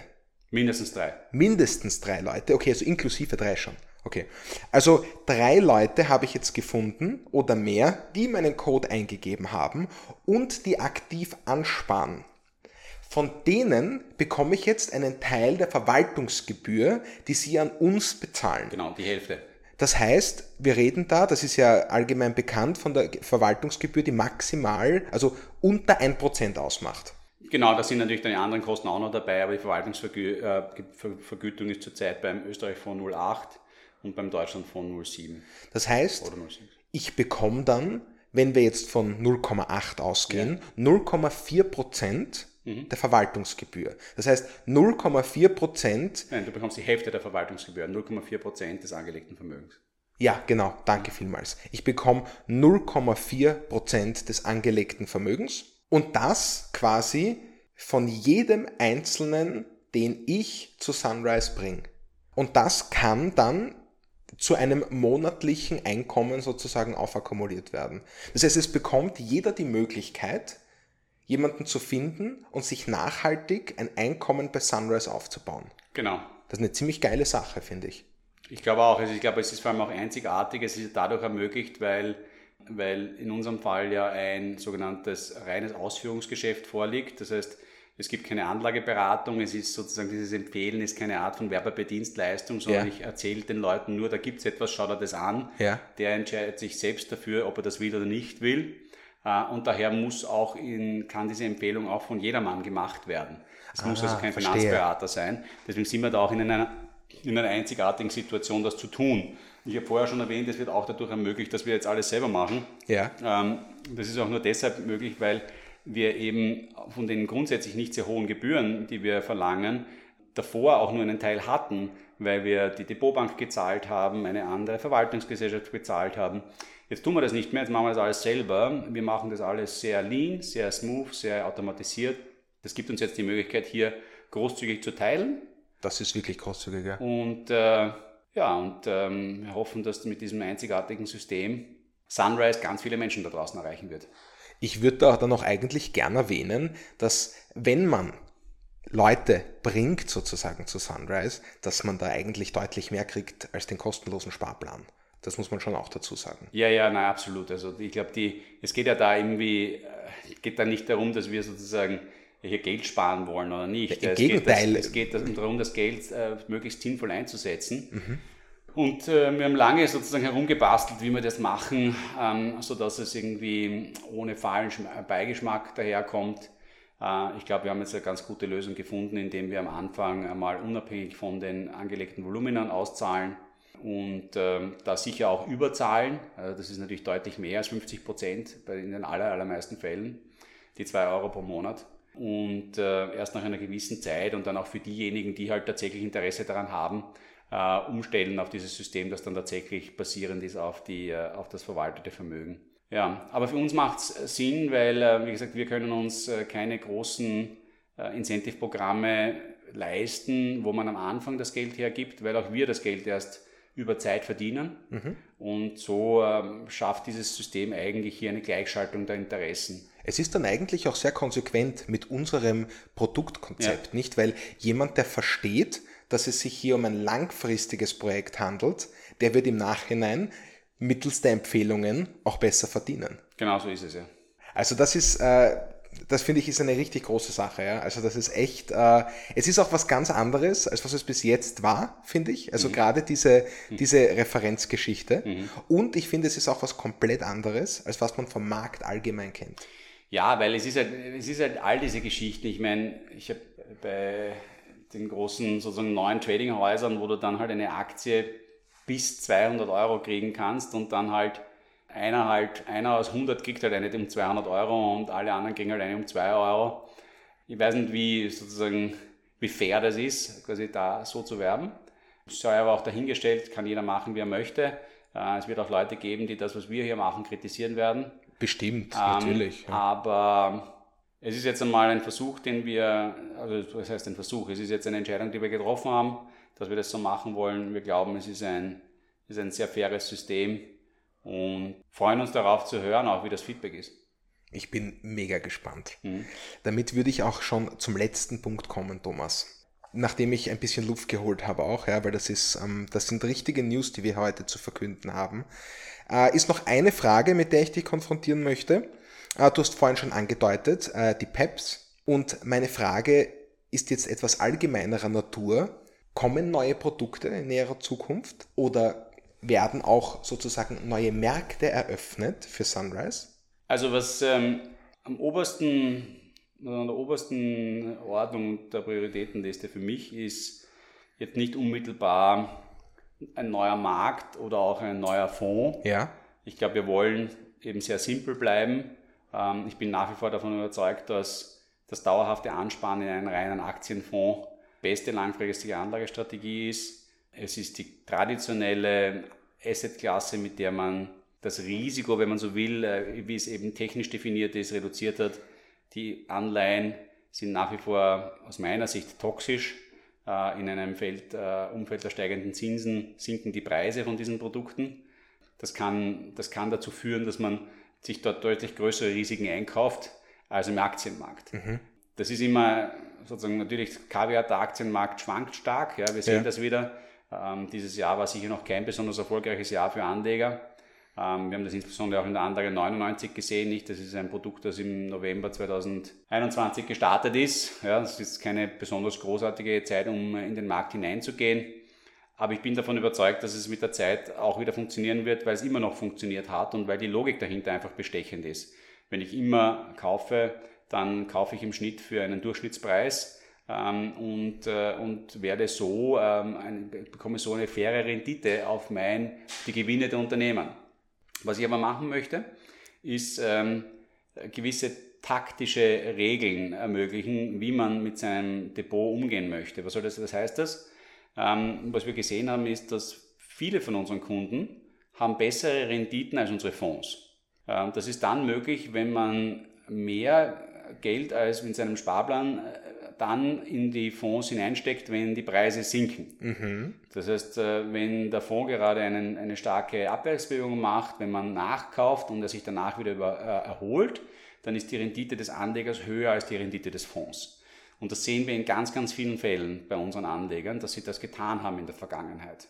Mindestens drei. Mindestens drei Leute, okay, also inklusive drei schon. Okay. Also drei Leute habe ich jetzt gefunden oder mehr, die meinen Code eingegeben haben und die aktiv ansparen. Von denen bekomme ich jetzt einen Teil der Verwaltungsgebühr, die sie an uns bezahlen. Genau, die Hälfte. Das heißt, wir reden da, das ist ja allgemein bekannt von der Verwaltungsgebühr, die maximal, also unter 1% ausmacht. Genau, da sind natürlich dann die anderen Kosten auch noch dabei, aber die Verwaltungsvergütung ist zurzeit beim Österreich von 0,8 und beim Deutschland von 0,7. Das heißt, ich bekomme dann, wenn wir jetzt von 0,8 ausgehen, ja. 0,4 Prozent mhm. der Verwaltungsgebühr. Das heißt 0,4 Prozent. Nein, du bekommst die Hälfte der Verwaltungsgebühr, 0,4 Prozent des angelegten Vermögens. Ja, genau, danke vielmals. Ich bekomme 0,4 Prozent des angelegten Vermögens und das quasi von jedem Einzelnen, den ich zu Sunrise bringe. Und das kann dann zu einem monatlichen Einkommen sozusagen aufakkumuliert werden. Das heißt, es bekommt jeder die Möglichkeit, jemanden zu finden und sich nachhaltig ein Einkommen bei Sunrise aufzubauen. Genau. Das ist eine ziemlich geile Sache, finde ich. Ich glaube auch. Also ich glaube, es ist vor allem auch einzigartig. Es ist dadurch ermöglicht, weil weil in unserem Fall ja ein sogenanntes reines Ausführungsgeschäft vorliegt. Das heißt, es gibt keine Anlageberatung, es ist sozusagen dieses Empfehlen, ist keine Art von Werbebedienstleistung, sondern ja. ich erzähle den Leuten nur, da gibt es etwas, schaut er das an. Ja. Der entscheidet sich selbst dafür, ob er das will oder nicht will. Äh, und daher muss auch in, kann diese Empfehlung auch von jedermann gemacht werden. Es muss also kein verstehe. Finanzberater sein. Deswegen sind wir da auch in einer, in einer einzigartigen Situation, das zu tun. Ich habe vorher schon erwähnt, es wird auch dadurch ermöglicht, dass wir jetzt alles selber machen. Ja. Ähm, das ist auch nur deshalb möglich, weil wir eben von den grundsätzlich nicht sehr hohen Gebühren, die wir verlangen, davor auch nur einen Teil hatten, weil wir die Depotbank gezahlt haben, eine andere Verwaltungsgesellschaft bezahlt haben. Jetzt tun wir das nicht mehr, jetzt machen wir das alles selber. Wir machen das alles sehr lean, sehr smooth, sehr automatisiert. Das gibt uns jetzt die Möglichkeit, hier großzügig zu teilen. Das ist wirklich großzügig, ja. Und äh, ja, und ähm, wir hoffen, dass mit diesem einzigartigen System Sunrise ganz viele Menschen da draußen erreichen wird. Ich würde da dann auch eigentlich gern erwähnen, dass wenn man Leute bringt sozusagen zu Sunrise, dass man da eigentlich deutlich mehr kriegt als den kostenlosen Sparplan. Das muss man schon auch dazu sagen. Ja, ja, nein, absolut. Also ich glaube, es geht ja da irgendwie, äh, geht da nicht darum, dass wir sozusagen hier Geld sparen wollen oder nicht. Ja, Im es Gegenteil. Geht, es geht darum, das Geld äh, möglichst sinnvoll einzusetzen. Mhm. Und äh, wir haben lange sozusagen herumgebastelt, wie wir das machen, ähm, sodass es irgendwie ohne fahlen Beigeschmack daherkommt. Äh, ich glaube, wir haben jetzt eine ganz gute Lösung gefunden, indem wir am Anfang einmal unabhängig von den angelegten Voluminen auszahlen und ähm, da sicher auch überzahlen. Also das ist natürlich deutlich mehr als 50 Prozent in den aller, allermeisten Fällen, die 2 Euro pro Monat. Und äh, erst nach einer gewissen Zeit und dann auch für diejenigen, die halt tatsächlich Interesse daran haben, äh, umstellen auf dieses System, das dann tatsächlich basierend ist auf, die, äh, auf das verwaltete Vermögen. Ja, aber für uns macht es Sinn, weil, äh, wie gesagt, wir können uns äh, keine großen äh, Incentive-Programme leisten, wo man am Anfang das Geld hergibt, weil auch wir das Geld erst über Zeit verdienen. Mhm. Und so ähm, schafft dieses System eigentlich hier eine Gleichschaltung der Interessen. Es ist dann eigentlich auch sehr konsequent mit unserem Produktkonzept, ja. nicht? Weil jemand, der versteht, dass es sich hier um ein langfristiges Projekt handelt, der wird im Nachhinein mittels der Empfehlungen auch besser verdienen. Genau so ist es ja. Also das ist, äh, das finde ich ist eine richtig große Sache. Ja? Also das ist echt, äh, es ist auch was ganz anderes, als was es bis jetzt war, finde ich. Also mhm. gerade diese, mhm. diese Referenzgeschichte. Mhm. Und ich finde, es ist auch was komplett anderes, als was man vom Markt allgemein kennt. Ja, weil es ist halt, es ist halt all diese Geschichten. Ich meine, ich habe bei den großen sozusagen neuen Tradinghäusern, wo du dann halt eine Aktie bis 200 Euro kriegen kannst und dann halt einer halt, einer aus 100 kriegt halt eine um 200 Euro und alle anderen kriegen halt eine um 2 Euro. Ich weiß nicht, wie sozusagen, wie fair das ist, quasi da so zu werben. Es sei aber auch dahingestellt, kann jeder machen, wie er möchte. Äh, es wird auch Leute geben, die das, was wir hier machen, kritisieren werden. Bestimmt, ähm, natürlich. Ja. Aber es ist jetzt einmal ein Versuch, den wir, also was heißt ein Versuch? Es ist jetzt eine Entscheidung, die wir getroffen haben, dass wir das so machen wollen. Wir glauben, es ist ein, ist ein sehr faires System und freuen uns darauf zu hören, auch wie das Feedback ist. Ich bin mega gespannt. Mhm. Damit würde ich auch schon zum letzten Punkt kommen, Thomas. Nachdem ich ein bisschen Luft geholt habe auch, ja, weil das ist, ähm, das sind richtige News, die wir heute zu verkünden haben, äh, ist noch eine Frage, mit der ich dich konfrontieren möchte. Äh, du hast vorhin schon angedeutet, äh, die PEPs. Und meine Frage ist jetzt etwas allgemeinerer Natur. Kommen neue Produkte in näherer Zukunft oder werden auch sozusagen neue Märkte eröffnet für Sunrise? Also was ähm, am obersten, an der obersten Ordnung der Prioritätenliste für mich ist jetzt nicht unmittelbar ein neuer Markt oder auch ein neuer Fonds. Ja. Ich glaube, wir wollen eben sehr simpel bleiben. Ähm, ich bin nach wie vor davon überzeugt, dass das dauerhafte Ansparen in einen reinen Aktienfonds beste langfristige Anlagestrategie ist. Es ist die traditionelle Assetklasse, mit der man das Risiko, wenn man so will, äh, wie es eben technisch definiert ist, reduziert hat. Die Anleihen sind nach wie vor aus meiner Sicht toxisch. Äh, in einem Feld, äh, Umfeld der steigenden Zinsen sinken die Preise von diesen Produkten. Das kann, das kann dazu führen, dass man sich dort deutlich größere Risiken einkauft als im Aktienmarkt. Mhm. Das ist immer sozusagen natürlich Kaviar, der Aktienmarkt schwankt stark. Ja, wir sehen ja. das wieder. Ähm, dieses Jahr war sicher noch kein besonders erfolgreiches Jahr für Anleger. Ähm, wir haben das insbesondere auch in der anderen 99 gesehen, nicht? Das ist ein Produkt, das im November 2021 gestartet ist. Ja, das ist keine besonders großartige Zeit, um in den Markt hineinzugehen. Aber ich bin davon überzeugt, dass es mit der Zeit auch wieder funktionieren wird, weil es immer noch funktioniert hat und weil die Logik dahinter einfach bestechend ist. Wenn ich immer kaufe, dann kaufe ich im Schnitt für einen Durchschnittspreis ähm, und, äh, und werde so, ähm, ein, bekomme so eine faire Rendite auf mein, die Gewinne der Unternehmen. Was ich aber machen möchte, ist ähm, gewisse taktische Regeln ermöglichen, wie man mit seinem Depot umgehen möchte. Was soll das? Was heißt das? Ähm, was wir gesehen haben, ist, dass viele von unseren Kunden haben bessere Renditen als unsere Fonds. Ähm, das ist dann möglich, wenn man mehr Geld als in seinem Sparplan äh, dann in die Fonds hineinsteckt, wenn die Preise sinken. Mhm. Das heißt, äh, wenn der Fonds gerade einen, eine starke Abwärtsbewegung macht, wenn man nachkauft und er sich danach wieder über, äh, erholt, dann ist die Rendite des Anlegers höher als die Rendite des Fonds. Und das sehen wir in ganz, ganz vielen Fällen bei unseren Anlegern, dass sie das getan haben in der Vergangenheit.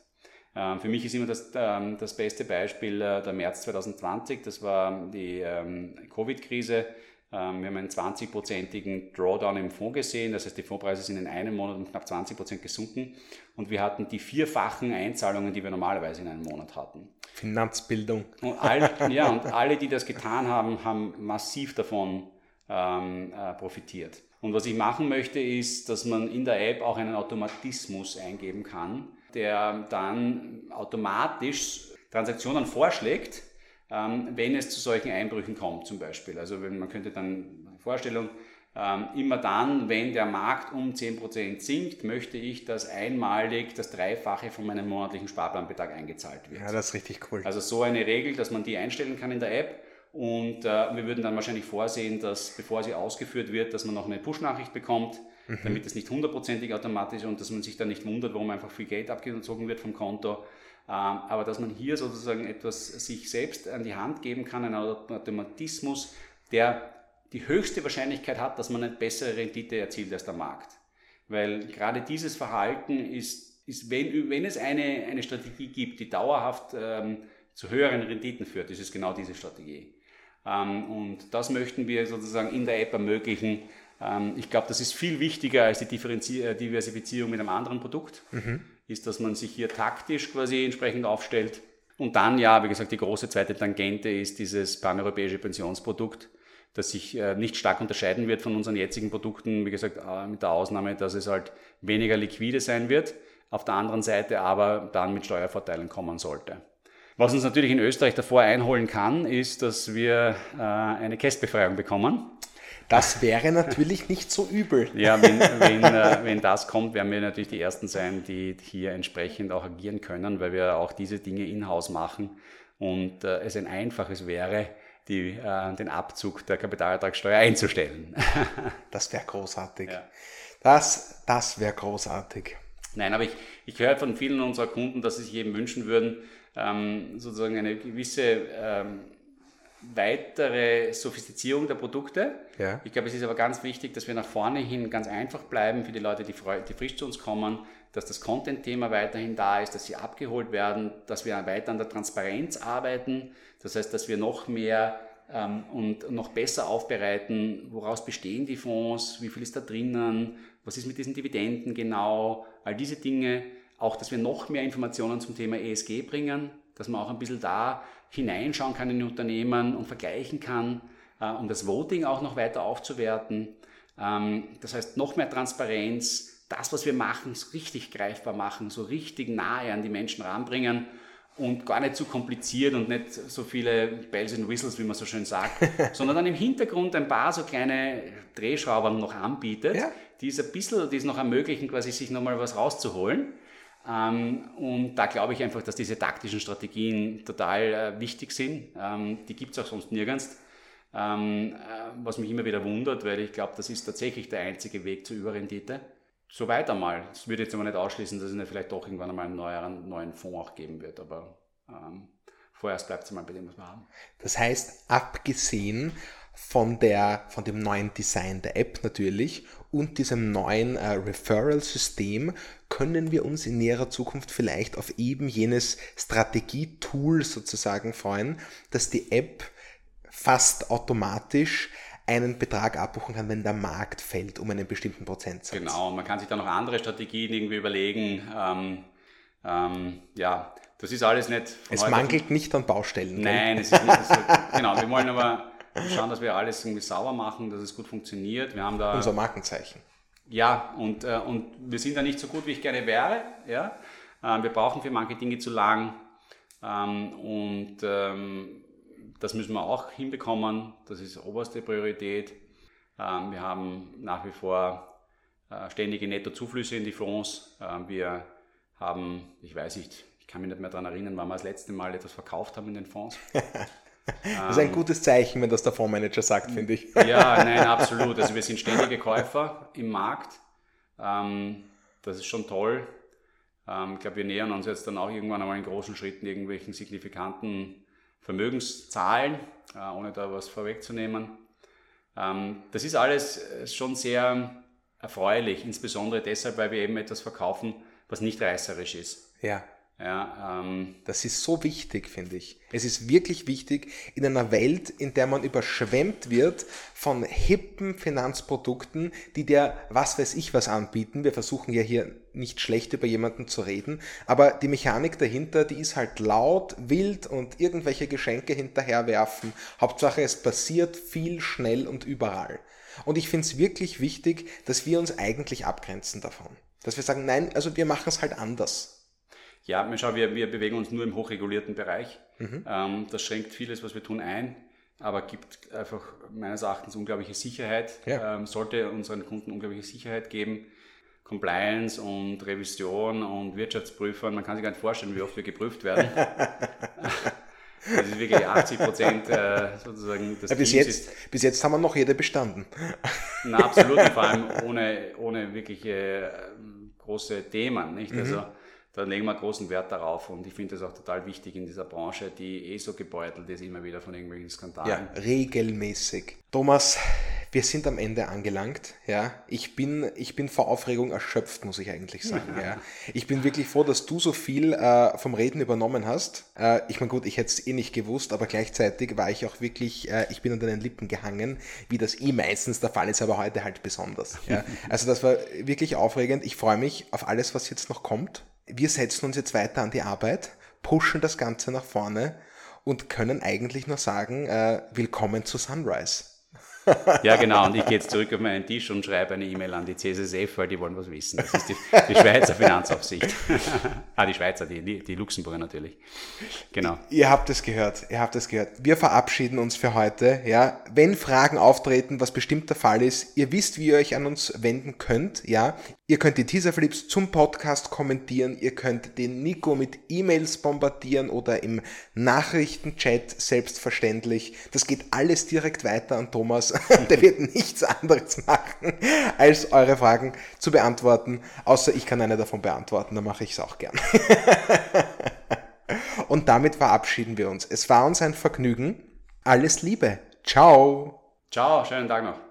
Ähm, für mich ist immer das, ähm, das beste Beispiel äh, der März 2020, das war die ähm, Covid-Krise wir haben einen 20-prozentigen Drawdown im Fonds gesehen, das heißt die Fondspreise sind in einem Monat um knapp 20 Prozent gesunken und wir hatten die vierfachen Einzahlungen, die wir normalerweise in einem Monat hatten. Finanzbildung. Und alle, ja, und alle, die das getan haben, haben massiv davon ähm, äh, profitiert. Und was ich machen möchte, ist, dass man in der App auch einen Automatismus eingeben kann, der dann automatisch Transaktionen vorschlägt, ähm, wenn es zu solchen Einbrüchen kommt zum Beispiel. Also wenn, man könnte dann eine Vorstellung, ähm, immer dann, wenn der Markt um 10% sinkt, möchte ich, dass einmalig das Dreifache von meinem monatlichen Sparplanbetrag eingezahlt wird. Ja, das ist richtig cool. Also so eine Regel, dass man die einstellen kann in der App. Und äh, wir würden dann wahrscheinlich vorsehen, dass bevor sie ausgeführt wird, dass man noch eine Push-Nachricht bekommt, mhm. damit es nicht hundertprozentig automatisch ist und dass man sich dann nicht wundert, warum einfach viel Geld abgezogen wird vom Konto. Ähm, aber dass man hier sozusagen etwas sich selbst an die Hand geben kann, einen Automatismus, der die höchste Wahrscheinlichkeit hat, dass man eine bessere Rendite erzielt als der Markt. Weil gerade dieses Verhalten ist, ist wenn, wenn es eine, eine Strategie gibt, die dauerhaft ähm, zu höheren Renditen führt, ist es genau diese Strategie. Ähm, und das möchten wir sozusagen in der App ermöglichen. Ähm, ich glaube, das ist viel wichtiger als die äh, Diversifizierung mit einem anderen Produkt. Mhm ist, dass man sich hier taktisch quasi entsprechend aufstellt. Und dann, ja, wie gesagt, die große zweite Tangente ist dieses paneuropäische Pensionsprodukt, das sich äh, nicht stark unterscheiden wird von unseren jetzigen Produkten, wie gesagt, äh, mit der Ausnahme, dass es halt weniger liquide sein wird, auf der anderen Seite aber dann mit Steuervorteilen kommen sollte. Was uns natürlich in Österreich davor einholen kann, ist, dass wir äh, eine Kästbefreiung bekommen. Das wäre natürlich nicht so übel. Ja, wenn, wenn, äh, wenn das kommt, werden wir natürlich die Ersten sein, die hier entsprechend auch agieren können, weil wir auch diese Dinge in-house machen und äh, es ein einfaches wäre, die, äh, den Abzug der Kapitalertragssteuer einzustellen. das wäre großartig. Ja. Das, das wäre großartig. Nein, aber ich, ich höre von vielen unserer Kunden, dass sie sich eben wünschen würden, ähm, sozusagen eine gewisse ähm, weitere Sophistizierung der Produkte. Ja. Ich glaube, es ist aber ganz wichtig, dass wir nach vorne hin ganz einfach bleiben für die Leute, die, die frisch zu uns kommen, dass das Content-Thema weiterhin da ist, dass sie abgeholt werden, dass wir weiter an der Transparenz arbeiten. Das heißt, dass wir noch mehr ähm, und noch besser aufbereiten, woraus bestehen die Fonds, wie viel ist da drinnen, was ist mit diesen Dividenden genau, all diese Dinge. Auch, dass wir noch mehr Informationen zum Thema ESG bringen, dass man auch ein bisschen da hineinschauen kann in die Unternehmen und vergleichen kann, äh, um das Voting auch noch weiter aufzuwerten. Ähm, das heißt, noch mehr Transparenz, das, was wir machen, so richtig greifbar machen, so richtig nahe an die Menschen ranbringen und gar nicht zu so kompliziert und nicht so viele Bells and Whistles, wie man so schön sagt, sondern dann im Hintergrund ein paar so kleine Drehschrauber noch anbietet, ja. die es ein bisschen, die es noch ermöglichen, quasi sich nochmal was rauszuholen. Ähm, und da glaube ich einfach, dass diese taktischen Strategien total äh, wichtig sind. Ähm, die gibt es auch sonst nirgends. Ähm, äh, was mich immer wieder wundert, weil ich glaube, das ist tatsächlich der einzige Weg zur Überrendite. So weiter mal. Das würde jetzt aber nicht ausschließen, dass es vielleicht doch irgendwann einmal einen neuen, neuen Fonds auch geben wird, aber ähm, vorerst bleibt es mal bei dem, was wir haben. Das heißt, abgesehen von, der, von dem neuen Design der App natürlich und diesem neuen äh, Referral-System können wir uns in näherer Zukunft vielleicht auf eben jenes Strategietool sozusagen freuen, dass die App fast automatisch einen Betrag abbuchen kann, wenn der Markt fällt um einen bestimmten Prozentsatz. Genau, man kann sich da noch andere Strategien irgendwie überlegen. Ähm, ähm, ja, das ist alles nicht. es mangelt nicht an Baustellen. Nein, es ist nicht. So, genau, wir wollen aber schauen, dass wir alles irgendwie sauber machen, dass es gut funktioniert. Wir haben da unser Markenzeichen. Ja, und, äh, und wir sind da nicht so gut, wie ich gerne wäre. Ja? Äh, wir brauchen für manche Dinge zu lang. Ähm, und ähm, das müssen wir auch hinbekommen. Das ist oberste Priorität. Ähm, wir haben nach wie vor äh, ständige Nettozuflüsse in die Fonds. Ähm, wir haben, ich weiß nicht, ich kann mich nicht mehr daran erinnern, wann wir das letzte Mal etwas verkauft haben in den Fonds. Das ist ein gutes Zeichen, wenn das der Fondsmanager sagt, finde ich. Ja, nein, absolut. Also wir sind ständige Käufer im Markt. Ähm, das ist schon toll. Ich glaube, wir nähern uns jetzt dann auch irgendwann einmal in großen Schritten irgendwelchen signifikanten Vermögenszahlen, äh, ohne da was vorwegzunehmen. Ähm, das ist alles äh, schon sehr erfreulich, insbesondere deshalb, weil wir eben etwas verkaufen, was nicht reißerisch ist. Ja. Ja, ähm, das ist so wichtig, finde ich. Es ist wirklich wichtig in einer Welt, in der man überschwemmt wird von hippen Finanzprodukten, die dir was weiß ich was anbieten. Wir versuchen ja hier nicht schlecht über jemanden zu reden, aber die Mechanik dahinter, die ist halt laut, wild und irgendwelche Geschenke hinterherwerfen. Hauptsache es passiert viel, schnell und überall. Und ich finde es wirklich wichtig, dass wir uns eigentlich abgrenzen davon. Dass wir sagen, nein, also wir machen es halt anders. Ja, schau, wir, wir bewegen uns nur im hochregulierten Bereich. Mhm. Ähm, das schränkt vieles, was wir tun, ein, aber gibt einfach meines Erachtens unglaubliche Sicherheit, ja. ähm, sollte unseren Kunden unglaubliche Sicherheit geben. Compliance und Revision und Wirtschaftsprüfern, man kann sich gar nicht vorstellen, wie oft wir geprüft werden. Das ist wirklich 80 Prozent äh, sozusagen das ja, bis, jetzt, ist, bis jetzt haben wir noch jede bestanden. Na, absolut, vor allem ohne, ohne wirkliche äh, große Themen. Nicht? Mhm. Also da legen wir großen Wert darauf und ich finde das auch total wichtig in dieser Branche, die eh so gebeutelt ist, immer wieder von irgendwelchen Skandalen. Ja, regelmäßig. Thomas, wir sind am Ende angelangt. Ja, ich bin, ich bin vor Aufregung erschöpft, muss ich eigentlich sagen. Ja. Ich bin wirklich froh, dass du so viel äh, vom Reden übernommen hast. Äh, ich meine, gut, ich hätte es eh nicht gewusst, aber gleichzeitig war ich auch wirklich, äh, ich bin an deinen Lippen gehangen, wie das eh meistens der Fall ist, aber heute halt besonders. Ja. Also das war wirklich aufregend. Ich freue mich auf alles, was jetzt noch kommt wir setzen uns jetzt weiter an die Arbeit, pushen das Ganze nach vorne und können eigentlich nur sagen, äh, willkommen zu Sunrise. Ja, genau. Und ich gehe jetzt zurück auf meinen Tisch und schreibe eine E-Mail an die CSSF, weil die wollen was wissen. Das ist die, die Schweizer Finanzaufsicht. ah, die Schweizer, die, die Luxemburger natürlich. Genau. Ihr habt es gehört. Ihr habt es gehört. Wir verabschieden uns für heute. Ja, wenn Fragen auftreten, was bestimmt der Fall ist, ihr wisst, wie ihr euch an uns wenden könnt. Ja, Ihr könnt die Teaserflips zum Podcast kommentieren, ihr könnt den Nico mit E-Mails bombardieren oder im Nachrichtenchat selbstverständlich. Das geht alles direkt weiter an Thomas. Der wird nichts anderes machen, als eure Fragen zu beantworten. Außer ich kann eine davon beantworten, dann mache ich es auch gern. Und damit verabschieden wir uns. Es war uns ein Vergnügen. Alles Liebe. Ciao. Ciao, schönen Tag noch.